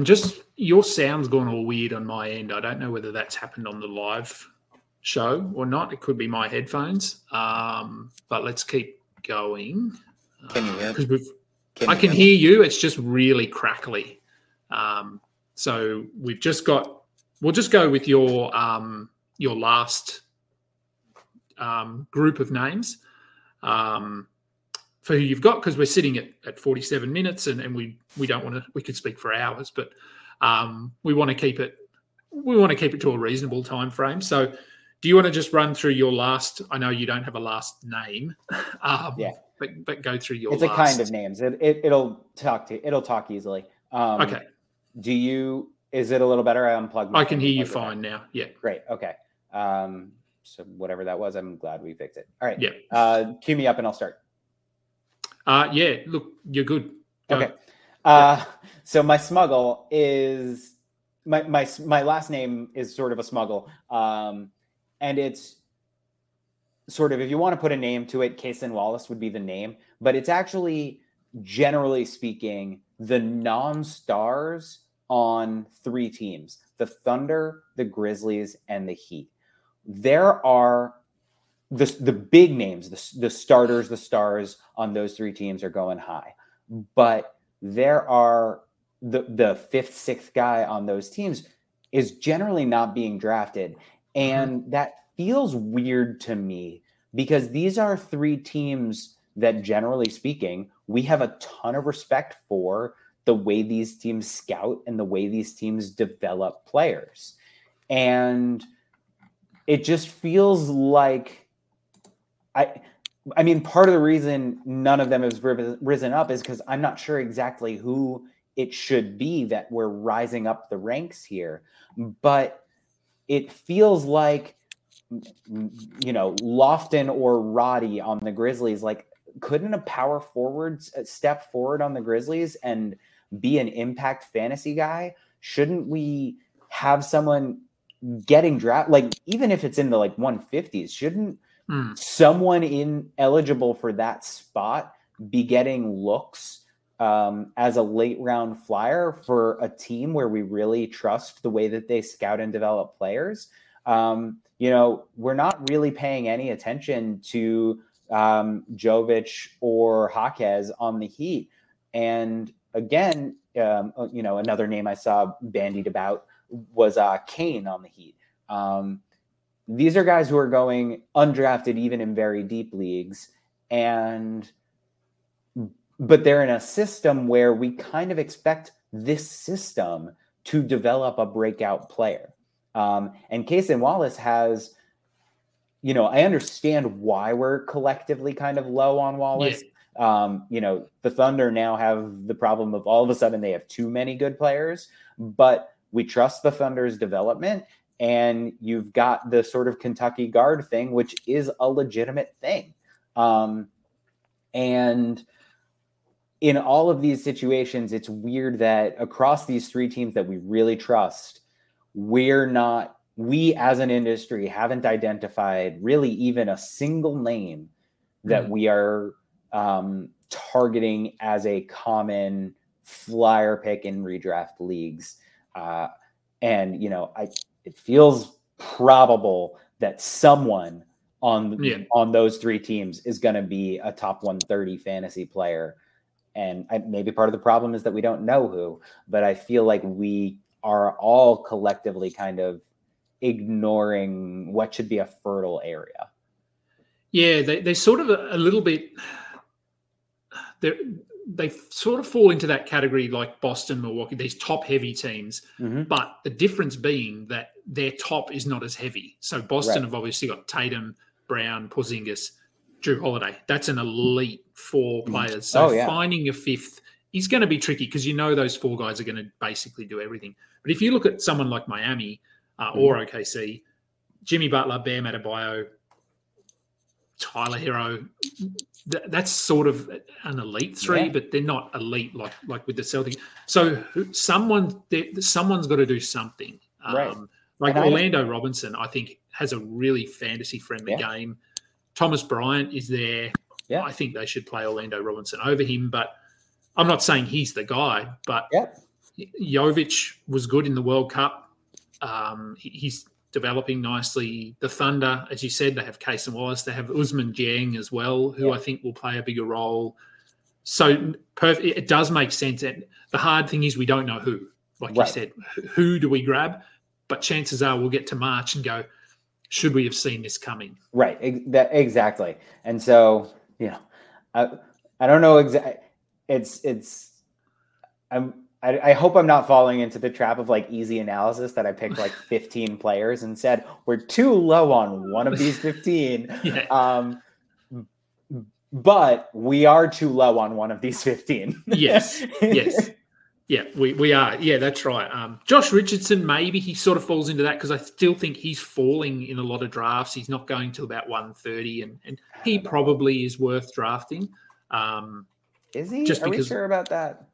I'm just your sound's gone all weird on my end. I don't know whether that's happened on the live show or not. It could be my headphones. Um, but let's keep going. Can you hear? Uh, can I can hear you. It's just really crackly. Um, so we've just got. We'll just go with your um, your last um, group of names. Um, for who you've got because we're sitting at, at 47 minutes and, and we we don't want to we could speak for hours but um, we want to keep it we want to keep it to a reasonable time frame so do you want to just run through your last i know you don't have a last name um, yeah. but but go through your it's last. a kind of names. It, it will talk to it'll talk easily. Um, okay. do you is it a little better? I unplugged i can hear you fine now. Yeah. Great. Okay. Um so whatever that was i'm glad we fixed it. All right. Yeah. Uh cue me up and i'll start uh, yeah, look, you're good. Go. Okay. Uh, so my smuggle is my my my last name is sort of a smuggle, um, and it's sort of if you want to put a name to it, Cason Wallace would be the name, but it's actually generally speaking the non-stars on three teams: the Thunder, the Grizzlies, and the Heat. There are the the big names, the the starters, the stars on those three teams are going high, but there are the the fifth, sixth guy on those teams is generally not being drafted, mm-hmm. and that feels weird to me because these are three teams that, generally speaking, we have a ton of respect for the way these teams scout and the way these teams develop players, and it just feels like I I mean, part of the reason none of them has risen up is because I'm not sure exactly who it should be that we're rising up the ranks here. But it feels like, you know, Lofton or Roddy on the Grizzlies, like, couldn't a power forward uh, step forward on the Grizzlies and be an impact fantasy guy? Shouldn't we have someone getting draft like even if it's in the like 150s? Shouldn't mm. someone in eligible for that spot be getting looks um, as a late round flyer for a team where we really trust the way that they scout and develop players. Um, you know, we're not really paying any attention to um, Jovic or Jaquez on the Heat. And again, um, you know, another name I saw bandied about was uh, Cain on the Heat. Um, these are guys who are going undrafted even in very deep leagues and but they're in a system where we kind of expect this system to develop a breakout player um, and Cason Wallace has you know I understand why we're collectively kind of low on Wallace Um, you know, the Thunder now have the problem of all of a sudden they have too many good players, but we trust the Thunder's development. And you've got the sort of Kentucky guard thing, which is a legitimate thing. Um, and in all of these situations, it's weird that across these three teams that we really trust, we're not, we as an industry haven't identified really even a single name that mm. we are um, targeting as a common flyer pick in redraft leagues. Uh, and, you know, I, it feels probable that someone on yeah. on those three teams is going to be a top 130 fantasy player and I, maybe part of the problem is that we don't know who but i feel like we are all collectively kind of ignoring what should be a fertile area yeah they, they sort of a, a little bit they they sort of fall into that category like Boston, Milwaukee, these top heavy teams. Mm-hmm. But the difference being that their top is not as heavy. So Boston right. have obviously got Tatum, Brown, Porzingis, Jrue Holiday. That's an elite four mm. players. So oh, yeah. finding a fifth is going to be tricky because you know those four guys are going to basically do everything. But if you look at someone like Miami uh, mm. or OKC, Jimmy Butler, Bam Adebayo, Tyler Herro, th- that's sort of an elite three, yeah. but they're not elite like like with the Celtics. So someone someone's got to do something. Right. Um, like and Orlando I Robinson, I think has a really fantasy friendly yeah. game. Thomas Bryant is there. Yeah. I think they should play Orlando Robinson over him, but I'm not saying he's the guy, but yeah. Jovic was good in the World Cup. Um, he's developing nicely. The Thunder, as you said, they have Cason Wallace. They have Ousmane Dieng as well, who yeah. I think will play a bigger role. So perf- it does make sense. And the hard thing is we don't know who. Like right. you said, who do we grab? But chances are we'll get to March and go, should we have seen this coming? Right. That, exactly. And so, you know, I, I don't know exactly. It's, it's, I'm, I, I, hope I'm not falling into the trap of like easy analysis that I picked like 15 players and said we're too low on one of these 15. yeah. Um, but we are too low on one of these 15. yes. Yes. Yeah, we, we are. Yeah, that's right. Um, Josh Richardson, maybe he sort of falls into that because I still think he's falling in a lot of drafts. He's not going to about 130, and, and he probably is worth drafting. Um, is he? Just are because we sure about that?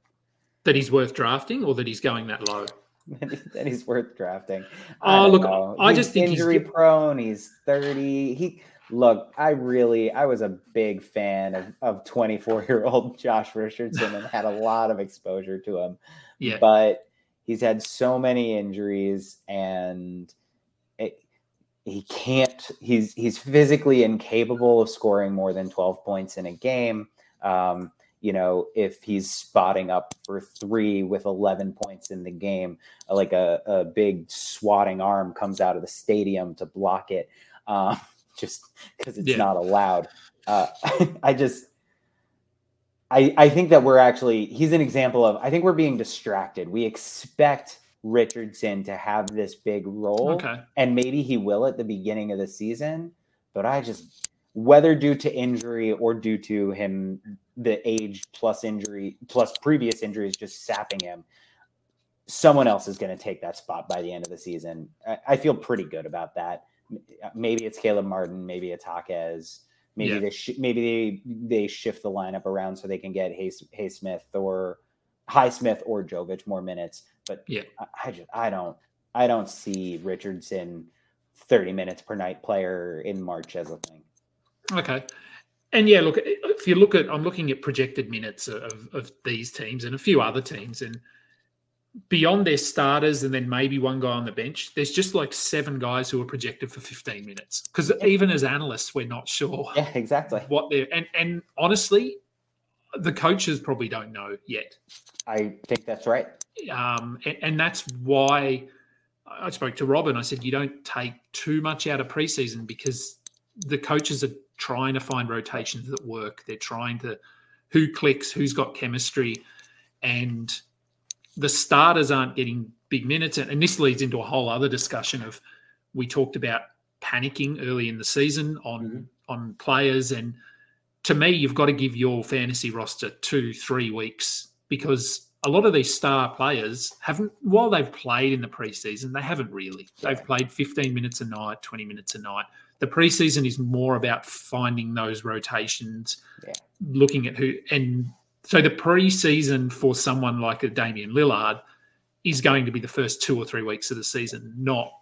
That he's worth drafting or that he's going that low? that he's worth drafting. Oh, look, know. I just think injury he's... prone. He's 30. He look, I really, I was a big fan of, of 24 year old Josh Richardson and had a lot of exposure to him. Yeah. But he's had so many injuries and it, he can't, he's, he's physically incapable of scoring more than 12 points in a game. Um, you know, if he's spotting up for three with 11 points in the game, like a, a big swatting arm comes out of the stadium to block it. Um, just because it's yeah. not allowed. Uh, I just, I, I think that we're actually, he's an example of, I think we're being distracted. We expect Richardson to have this big role, okay. and maybe he will at the beginning of the season. But I just, whether due to injury or due to him, the age plus injury plus previous injuries just sapping him, someone else is going to take that spot by the end of the season. I, I feel pretty good about that maybe it's Caleb Martin, maybe it's Jaquez. Maybe yeah. they sh- maybe they they shift the lineup around so they can get Hay, Hay Smith or Highsmith or Jovic more minutes. But yeah, I, I just I don't I don't see Richardson 30 minutes per night player in March as a thing. Okay. And yeah, look, if you look at, I'm looking at projected minutes of, of these teams and a few other teams, and beyond their starters and then maybe one guy on the bench, there's just like seven guys who are projected for 15 minutes. Because yeah. even as analysts, we're not sure. Yeah, exactly. What they're and and honestly, the coaches probably don't know yet. I think that's right. Um, and, and that's why I spoke to Robin. I said you don't take too much out of preseason because the coaches are trying to find rotations that work. They're trying to who clicks, who's got chemistry, and the starters aren't getting big minutes. And this leads into a whole other discussion of we talked about panicking early in the season on mm-hmm. on players and to me, you've got to give your fantasy roster two, three weeks because a lot of these star players haven't, while they've played in the preseason, they haven't really. They've played 15 minutes a night, 20 minutes a night. The preseason is more about finding those rotations, Yeah. looking at who, and so the preseason for someone like a Damian Lillard is going to be the first two or three weeks of the season, not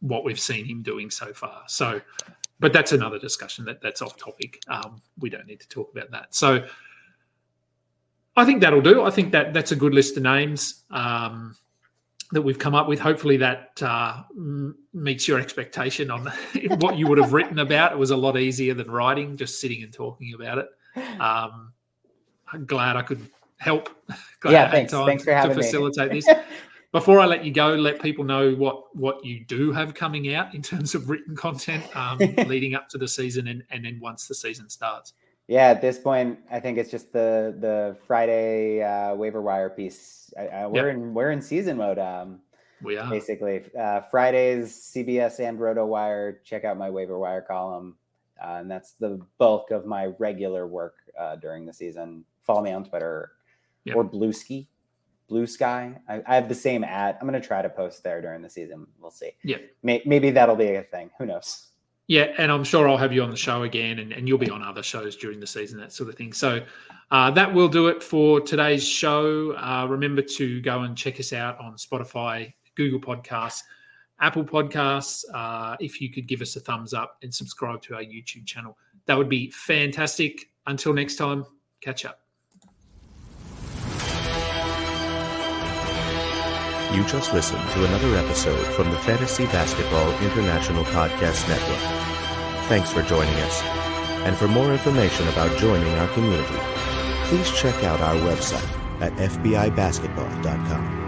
what we've seen him doing so far. So, but that's another discussion that that's off topic. Um, we don't need to talk about that. So, I think that'll do. I think that that's a good list of names um, that we've come up with. Hopefully, that uh, meets your expectation on what you would have written about. It was a lot easier than writing, just sitting and talking about it. Um, I'm glad I could help. Glad yeah, thanks. Thanks for having to me. facilitate this. Before I let you go, let people know what what you do have coming out in terms of written content um, leading up to the season, and, and then once the season starts. Yeah, at this point, I think it's just the the Friday uh, waiver wire piece. I, I, we're in we're in season mode. Um, We are. basically uh, Fridays, CBS and Rotowire. Check out my waiver wire column, uh, and that's the bulk of my regular work uh, during the season. Follow me on Twitter Yep. or Bluesky, Blue Sky. I, I have the same ad. I'm going to try to post there during the season. We'll see. Yeah. May, maybe that'll be a thing. Who knows? Yeah, and I'm sure I'll have you on the show again, and, and you'll be on other shows during the season, that sort of thing. So uh, that will do it for today's show. Uh, remember to go and check us out on Spotify, Google Podcasts, Apple Podcasts. Uh, if you could give us a thumbs up and subscribe to our YouTube channel, that would be fantastic. Until next time, catch up. You just listened to another episode from the Fantasy Basketball International Podcast Network. Thanks for joining us. And for more information about joining our community, please check out our website at fbibasketball.com.